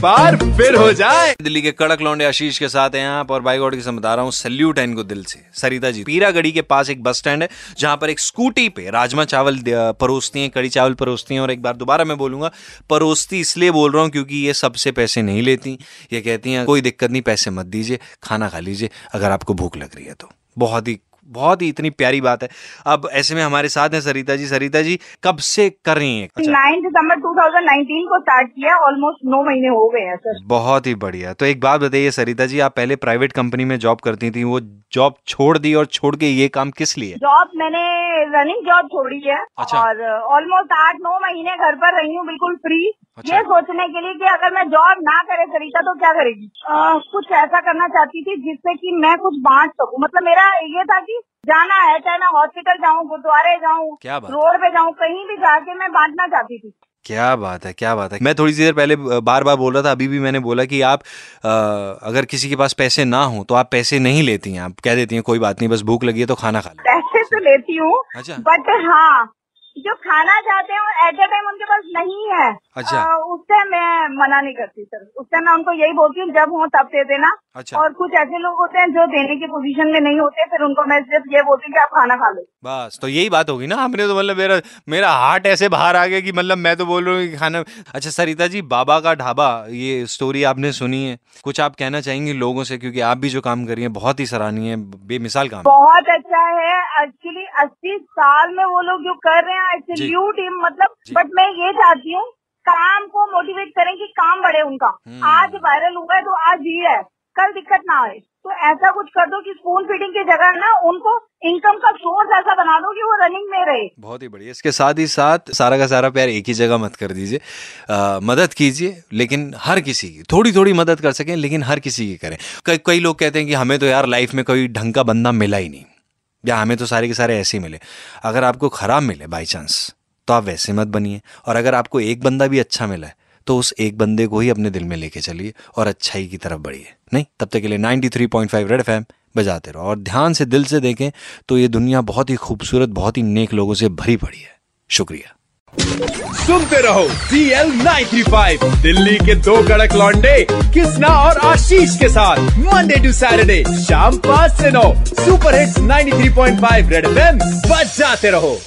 बार फिर हो जाए। दिल्ली के कड़क लौंडे आशीष के साथ हैं आप और बाई गॉड की बता रहा हूँ, सल्यूट है इनको दिल से। सरिता जी, पीरागढ़ी के पास एक बस स्टैंड है, जहाँ पर एक स्कूटी पे राजमा चावल परोसती हैं कड़ी चावल परोसती हैं और एक बार दोबारा मैं बोलूँगा, परोसती इसलिए बोल रहा हूँ क्योंकि ये सबसे पैसे नहीं लेती। ये कहती हैं, कोई दिक्कत नहीं, पैसे मत दीजिए, खाना खा लीजिए, अगर आपको भूख लग रही है तो। बहुत ही बहुत ही इतनी प्यारी बात है। अब ऐसे में हमारे साथ हैं सरिता जी। सरिता जी कब से कर रही हैं? अच्छा। नाइन दिसंबर 2019 को स्टार्ट किया ऑलमोस्ट नौ महीने हो गए हैं सर बहुत ही बढ़िया। तो एक बात बताइए सरिता जी आप पहले प्राइवेट कंपनी में जॉब करती थी वो जॉब छोड़ दी और छोड़ के ये काम किस लिए? जॉब मैंने रनिंग जॉब छोड़ी है। अच्छा। और ऑलमोस्ट आठ नौ महीने घर पर रही हूँ बिल्कुल फ्री अच्छा। ये सोचने के लिए कि अगर मैं जॉब ना करे सरिता तो क्या करेगी? अ, कुछ ऐसा करना चाहती थी जिससे कि मैं कुछ बांट सकूँ। मतलब मेरा ये था कि जाना है चाहे मैं हॉस्पिटल जाऊँ गुरुद्वारे जाऊँ रोड पे जाऊँ कहीं भी जाके मैं बांटना चाहती थी। क्या बात है क्या बात है। मैं थोड़ी सी देर पहले बार बार बोल रहा था अभी भी मैंने बोला कि आप आ, अगर किसी के पास पैसे ना हो तो आप पैसे नहीं लेती हैं। आप कह देती हैं कोई बात नहीं बस भूख लगी है तो खाना खा लो। पैसे तो लेती हूँ अच्छा। बट हाँ जो खाना चाहते हैं एट ए टाइम उनके पास नहीं है। अच्छा। उससे मैं मना नहीं करती सर उससे मैं उनको यही बोलती हूँ जब हो तब दे देना। अच्छा। और कुछ ऐसे लोग होते हैं जो देने की पोजीशन में नहीं होते फिर उनको मैं सिर्फ़ ये बोलती हूँ कि आप खाना खा लो। बस तो यही बात होगी ना आपने तो मतलब मेरा मेरा हार्ट ऐसे बाहर आ गया कि मतलब मैं तो बोल रहा हूँ खाना अच्छा सरिता जी बाबा का ढाबा ये स्टोरी आपने सुनी है? कुछ आप कहना चाहेंगी लोगों से क्योंकि आप भी जो काम करिए बहुत ही सराहनीय है बेमिसाल काम बहुत अच्छा है। एक्चुअली अस्सी साल में वो लोग जो कर रहे हैं जी। सल्यूट हिम मतलब बट मैं ये चाहती हूँ काम को मोटिवेट करें कि काम बढ़े उनका। हम्म। आज वायरल हुआ है तो आज भीड़ है। कल दिक्कत ना आए। तो ऐसा कुछ कर दो कि स्पून फीडिंग की जगह ना उनको इनकम का सोर्स ऐसा बना दो कि वो रनिंग में रहे। बहुत ही बढ़िया। इसके साथ ही साथ सारा का सारा प्यार एक ही जगह मत कर दीजिए। मदद कीजिए लेकिन हर किसी की थोड़ी थोड़ी मदद कर सकें लेकिन हर किसी की करें। कई कई लोग कहते हैं कि हमें तो यार लाइफ में कोई ढंग का बंदा मिला ही नहीं। या हमें तो सारे के सारे ऐसे ही मिले। अगर आपको खराब मिले बाई चांस तो आप वैसे मत बनिए। और अगर आपको एक बंदा भी अच्छा मिला है तो उस एक बंदे को ही अपने दिल में लेके चलिए और अच्छाई की तरफ़ बढ़िए। नहीं, तब तक के लिए 93.5 रेड फैम बजाते रहो। और ध्यान से दिल से देखें तो ये दुनिया बहुत ही खूबसूरत, बहुत ही नेक लोगों से भरी पड़ी है। शुक्रिया। सुनते रहो सी एल दिल्ली के दो कड़क लॉन्डे कृष्णा और आशीष के साथ मंडे टू सैटरडे शाम पाँच से नौ सुपर हिट्स 93.5 रेड बच बजाते रहो।